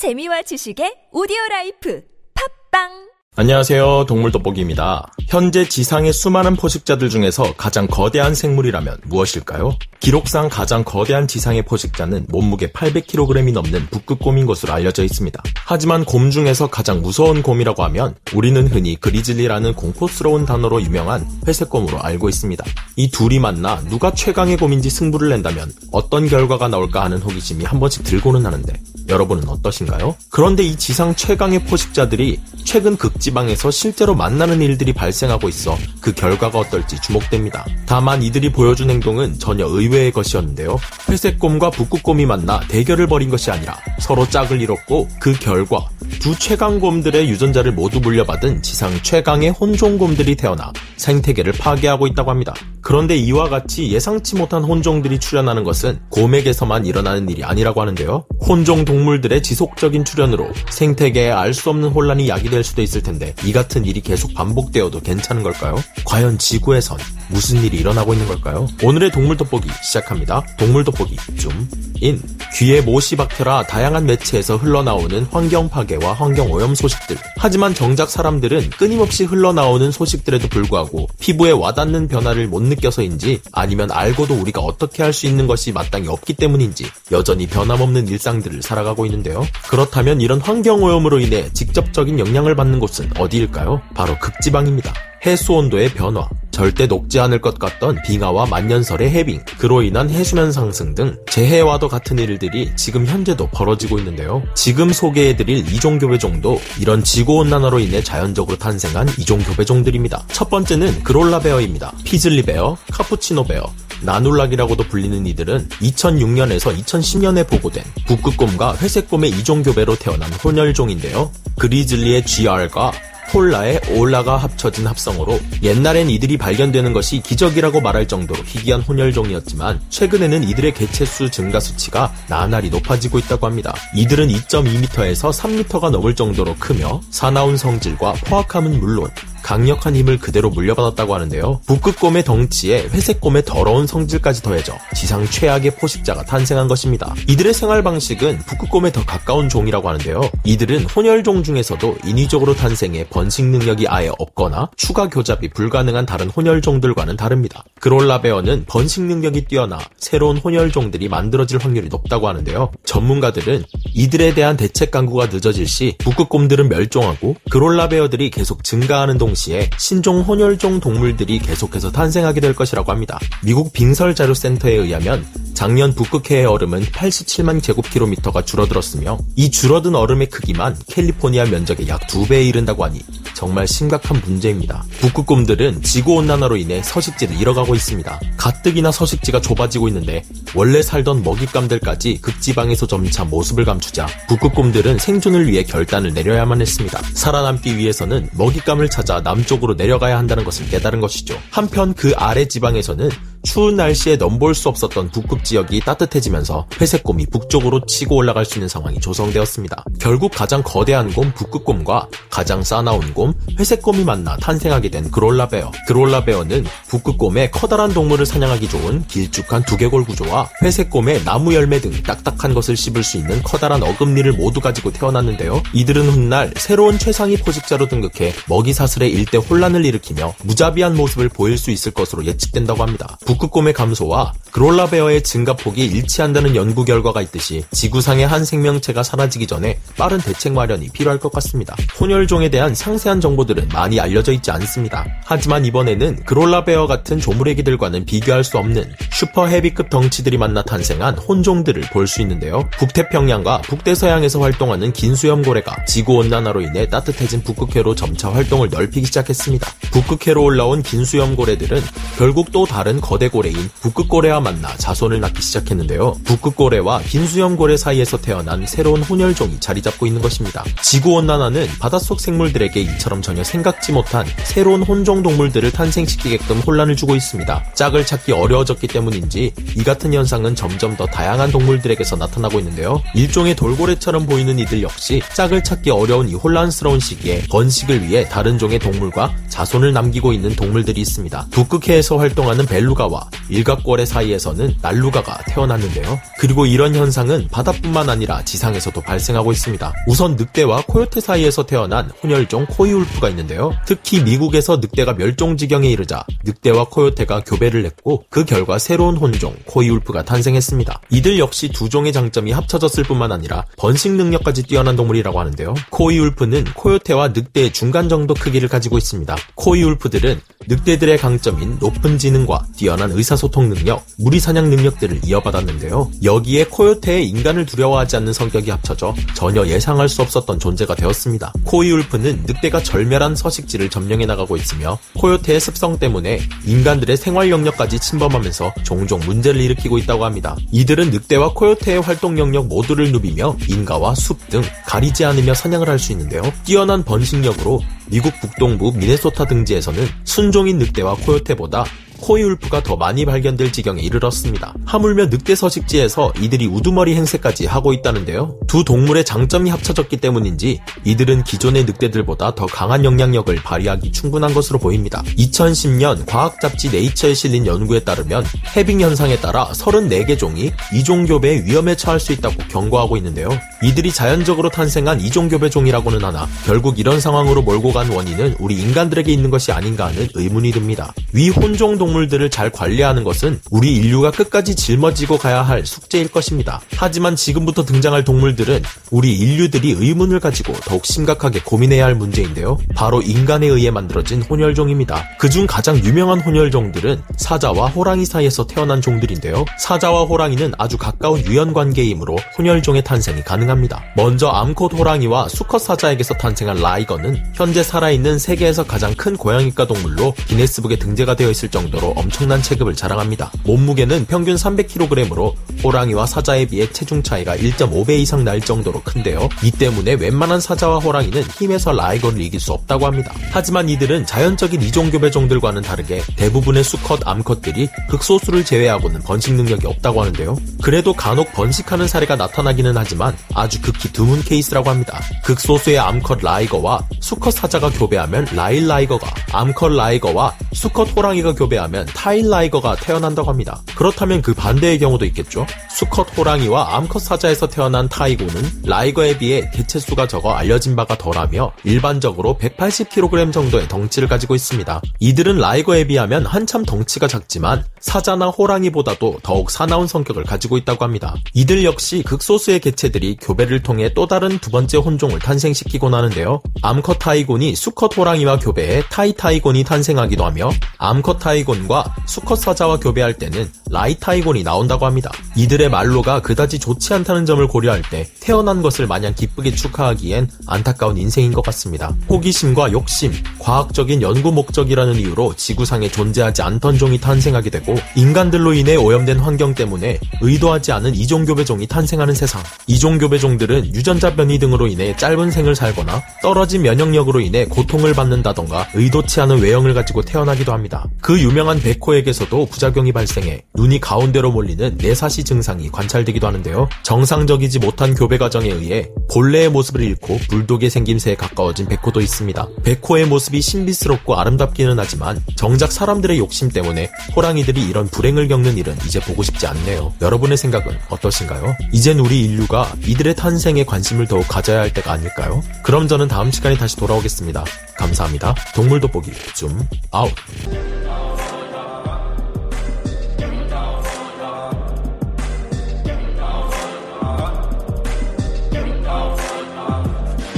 재미와 지식의 오디오 라이프 팟빵 안녕하세요. 동물 돋보기입니다. 현재 지상의 수많은 포식자들 중에서 가장 거대한 생물이라면 무엇일까요? 기록상 가장 거대한 지상의 포식자는 몸무게 800kg이 넘는 북극곰인 것으로 알려져 있습니다. 하지만 곰 중에서 가장 무서운 곰이라고 하면 우리는 흔히 그리즐리라는 공포스러운 단어로 유명한 회색곰으로 알고 있습니다. 이 둘이 만나 누가 최강의 곰인지 승부를 낸다면 어떤 결과가 나올까 하는 호기심이 한 번씩 들고는 하는데 여러분은 어떠신가요? 그런데 이 지상 최강의 포식자들이 최근 극지방에서 실제로 만나는 일들이 발생하고 있어 그 결과가 어떨지 주목됩니다. 다만 이들이 보여준 행동은 전혀 의외의 것이었는데요. 회색곰과 북극곰이 만나 대결을 벌인 것이 아니라 서로 짝을 이뤘고 그 결과 두 최강곰들의 유전자를 모두 물려받은 지상 최강의 혼종곰들이 태어나 생태계를 파괴하고 있다고 합니다. 그런데 이와 같이 예상치 못한 혼종들이 출현하는 것은 곰에게서만 일어나는 일이 아니라고 하는데요. 혼종 동물들의 지속적인 출현으로 생태계에 알 수 없는 혼란이 야기될 수도 있을 텐데 이 같은 일이 계속 반복되어도 괜찮은 걸까요? 과연 지구에선 무슨 일이 일어나고 있는 걸까요? 오늘의 동물 돋보기 시작합니다. 동물 돋보기 줌 인. 귀에 못이 박혀라 다양한 매체에서 흘러나오는 환경 파괴와 환경 오염 소식들. 하지만 정작 사람들은 끊임없이 흘러나오는 소식들에도 불구하고 피부에 와닿는 변화를 못 느껴서인지 아니면 알고도 우리가 어떻게 할 수 있는 것이 마땅히 없기 때문인지 여전히 변함없는 일상들을 살아가고 있는데요. 그렇다면 이런 환경 오염으로 인해 직접적인 영향을 받는 곳은 어디일까요? 바로 극지방입니다. 해수 온도의 변화, 절대 녹지 않을 것 같던 빙하와 만년설의 해빙, 그로 인한 해수면 상승 등 재해와도 같은 일들이 지금 현재도 벌어지고 있는데요. 지금 소개해드릴 이종교배종도 이런 지구온난화로 인해 자연적으로 탄생한 이종교배종들입니다. 첫 번째는 그롤라베어입니다. 피즐리베어, 카푸치노베어, 나눌락이라고도 불리는 이들은 2006년에서 2010년에 보고된 북극곰과 회색곰의 이종교배로 태어난 혼혈종인데요. 그리즐리의 GR과 폴라의 올라가 합쳐진 합성어로 옛날엔 이들이 발견되는 것이 기적이라고 말할 정도로 희귀한 혼혈종이었지만 최근에는 이들의 개체수 증가 수치가 나날이 높아지고 있다고 합니다. 이들은 2.2m에서 3m가 넘을 정도로 크며 사나운 성질과 포악함은 물론 강력한 힘을 그대로 물려받았다고 하는데요. 북극곰의 덩치에 회색곰의 더러운 성질까지 더해져 지상 최악의 포식자가 탄생한 것입니다. 이들의 생활 방식은 북극곰에 더 가까운 종이라고 하는데요. 이들은 혼혈종 중에서도 인위적으로 탄생해 번식 능력이 아예 없거나 추가 교잡이 불가능한 다른 혼혈종들과는 다릅니다. 그롤라베어는 번식 능력이 뛰어나 새로운 혼혈종들이 만들어질 확률이 높다고 하는데요. 전문가들은 이들에 대한 대책 강구가 늦어질 시 북극곰들은 멸종하고 그롤라베어들이 계속 증가하는 동 동시에 신종 혼혈종 동물들이 계속해서 탄생하게 될 것이라고 합니다. 미국 빙설자료센터에 의하면 작년 북극해의 얼음은 87만 제곱킬로미터가 줄어들었으며 이 줄어든 얼음의 크기만 캘리포니아 면적의 약 2배에 이른다고 하니 정말 심각한 문제입니다. 북극곰들은 지구온난화로 인해 서식지를 잃어가고 있습니다. 가뜩이나 서식지가 좁아지고 있는데 원래 살던 먹잇감들까지 극지방에서 점차 모습을 감추자 북극곰들은 생존을 위해 결단을 내려야만 했습니다. 살아남기 위해서는 먹잇감을 찾아 남쪽으로 내려가야 한다는 것을 깨달은 것이죠. 한편 그 아래 지방에서는 추운 날씨에 넘볼 수 없었던 북극 지역이 따뜻해지면서 회색곰이 북쪽으로 치고 올라갈 수 있는 상황이 조성되었습니다. 결국 가장 거대한 곰 북극곰과 가장 싸나운 곰 회색곰이 만나 탄생하게 된 그롤라베어. 그롤라베어는 북극곰의 커다란 동물을 사냥하기 좋은 길쭉한 두개골 구조와 회색곰의 나무 열매 등 딱딱한 것을 씹을 수 있는 커다란 어금니를 모두 가지고 태어났는데요. 이들은 훗날 새로운 최상위 포식자로 등극해 먹이 사슬의 일대 혼란을 일으키며 무자비한 모습을 보일 수 있을 것으로 예측된다고 합니다. 북극곰의 감소와 그롤라베어의 증 가폭이 일치한다는 연구 결과가 있듯이 지구상의 한 생명체가 사라지기 전에 빠른 대책 마련이 필요할 것 같습니다. 혼혈종에 대한 상세한 정보들은 많이 알려져 있지 않습니다. 하지만 이번에는 그롤라베어 같은 조물애기들과는 비교할 수 없는 슈퍼 헤비급 덩치들이 만나 탄생한 혼종들을 볼 수 있는데요. 북태평양과 북대서양에서 활동하는 긴수염고래가 지구온난화로 인해 따뜻해진 북극해로 점차 활동을 넓히기 시작했습니다. 북극해로 올라온 긴수염고래들은 결국 또 다른 거대 고래인 북극고래와 만나 자손을 낳기 시작했는데요. 북극고래와 긴수염고래 사이에서 태어난 새로운 혼혈종이 자리 잡고 있는 것입니다. 지구온난화는 바닷속 생물들에게 이처럼 전혀 생각지 못한 새로운 혼종 동물들을 탄생시키게끔 혼란을 주고 있습니다. 짝을 찾기 어려워졌기 때문인지 이 같은 현상은 점점 더 다양한 동물들에게서 나타나고 있는데요. 일종의 돌고래처럼 보이는 이들 역시 짝을 찾기 어려운 이 혼란스러운 시기에 번식을 위해 다른 종의 동물과 자손을 남기고 있는 동물들이 있습니다. 북극해에서 활동하는 벨루가와 일각고래 사이에서는 narluga가 태어났는데요. 그리고 이런 현상은 바다뿐만 아니라 지상에서도 발생하고 있습니다. 우선 늑대와 코요테 사이에서 태어난 혼혈종 coywolf가 있는데요. 특히 미국에서 늑대가 멸종 지경에 이르자 늑대와 코요테가 교배를 했고 그 결과 새로운 혼종 coywolf가 탄생했습니다. 이들 역시 두 종의 장점이 합쳐졌을 뿐만 아니라 번식 능력까지 뛰어난 동물이라고 하는데요. coywolf는 코요테와 늑대의 중간 정도 크기를 가지고 있습니다. coywolf들은 늑대들의 강점인 높은 지능과 뛰어난 의사소통 능력, 무리 사냥 능력 들을 이어받았는데요. 여기에 코요테의 인간을 두려워하지 않는 성격이 합쳐져 전혀 예상할 수 없었던 존재가 되었습니다. 코이울프는 늑대가 절멸한 서식지를 점령해 나가고 있으며 코요테의 습성 때문에 인간들의 생활 영역까지 침범하면서 종종 문제를 일으키고 있다고 합니다. 이들은 늑대와 코요테의 활동 영역 모두를 누비며 인가와 숲 등 가리지 않으며 사냥을 할 수 있는데요. 뛰어난 번식력으로 미국 북동부 미네소타 등지에서는 순종인 늑대와 코요테보다 코이울프가 더 많이 발견될 지경에 이르렀습니다. 하물며 늑대 서식지에서 이들이 우두머리 행세까지 하고 있다는데요. 두 동물의 장점이 합쳐졌기 때문인지 이들은 기존의 늑대들보다 더 강한 영향력을 발휘하기 충분한 것으로 보입니다. 2010년 과학 잡지 네이처에 실린 연구에 따르면 해빙 현상에 따라 34개 종이 이종교배의 위험에 처할 수 있다고 경고하고 있는데요. 이들이 자연적으로 탄생한 이종교배 종이라고는 하나 결국 이런 상황으로 몰고 간 원인은 우리 인간들에게 있는 것이 아닌가 하는 의문이 듭니다. 위 혼종 동 동물들을 잘 관리하는 것은 우리 인류가 끝까지 짊어지고 가야 할 숙제일 것입니다. 하지만 지금부터 등장할 동물들은 우리 인류들이 의문을 가지고 더욱 심각하게 고민해야 할 문제인데요. 바로 인간에 의해 만들어진 혼혈종입니다. 그중 가장 유명한 혼혈종들은 사자와 호랑이 사이에서 태어난 종들인데요. 사자와 호랑이는 아주 가까운 유연 관계이므로 혼혈종의 탄생이 가능합니다. 먼저 암컷 호랑이와 수컷 사자에게서 탄생한 라이거는 현재 살아있는 세계에서 가장 큰 고양이과 동물로 기네스북에 등재가 되어 있을 정도로 정도로 엄청난 체급을 자랑합니다. 몸무게는 평균 300kg으로 호랑이와 사자에 비해 체중 차이가 1.5배 이상 날 정도로 큰데요. 이 때문에 웬만한 사자와 호랑이는 힘에서 라이거를 이길 수 없다고 합니다. 하지만 이들은 자연적인 이종교배종들과는 다르게 대부분의 수컷, 암컷들이 극소수를 제외하고는 번식 능력이 없다고 하는데요. 그래도 간혹 번식하는 사례가 나타나기는 하지만 아주 극히 드문 케이스라고 합니다. 극소수의 암컷 라이거와 수컷 사자가 교배하면 라일 라이거가, 암컷 라이거와 수컷 호랑이가 교배하면 하면 tiliger가 태어난다고 합니다. 그렇다면 그 반대의 경우도 있겠죠? 수컷 호랑이와 암컷 사자에서 태어난 타이곤은 라이거에 비해 개체수가 적어 알려진 바가 덜하며 일반적으로 180kg 정도의 덩치를 가지고 있습니다. 이들은 라이거에 비하면 한참 덩치가 작지만 사자나 호랑이보다도 더욱 사나운 성격을 가지고 있다고 합니다. 이들 역시 극소수의 개체들이 교배를 통해 또 다른 두 번째 혼종을 탄생시키곤 하는데요. 암컷 타이곤이 수컷 호랑이와 교배해 titigon이 탄생하기도 하며 암컷 타이곤 타이곤과 수컷 사자와 교배할 때는 litigon이 나온다고 합니다. 이들의 말로가 그다지 좋지 않다는 점을 고려할 때 태어난 것을 마냥 기쁘게 축하하기엔 안타까운 인생인 것 같습니다. 호기심과 욕심, 과학적인 연구 목적이라는 이유로 지구상에 존재하지 않던 종이 탄생하게 되고 인간들로 인해 오염된 환경 때문에 의도하지 않은 이종교배종이 탄생하는 세상. 이종교배종들은 유전자 변이 등으로 인해 짧은 생을 살거나 떨어진 면역력으로 인해 고통을 받는다던가 의도치 않은 외형을 가지고 태어나기도 합니다. 그 유명한 유명한 백호에게서도 부작용이 발생해 눈이 가운데로 몰리는 내사시 증상이 관찰되기도 하는데요. 정상적이지 못한 교배 과정에 의해 본래의 모습을 잃고 불독의 생김새에 가까워진 백호도 있습니다. 백호의 모습이 신비스럽고 아름답기는 하지만 정작 사람들의 욕심 때문에 호랑이들이 이런 불행을 겪는 일은 이제 보고 싶지 않네요. 여러분의 생각은 어떠신가요? 이젠 우리 인류가 이들의 탄생에 관심을 더욱 가져야 할 때가 아닐까요? 그럼 저는 다음 시간에 다시 돌아오겠습니다. 감사합니다. 동물 돋보기 줌 아웃.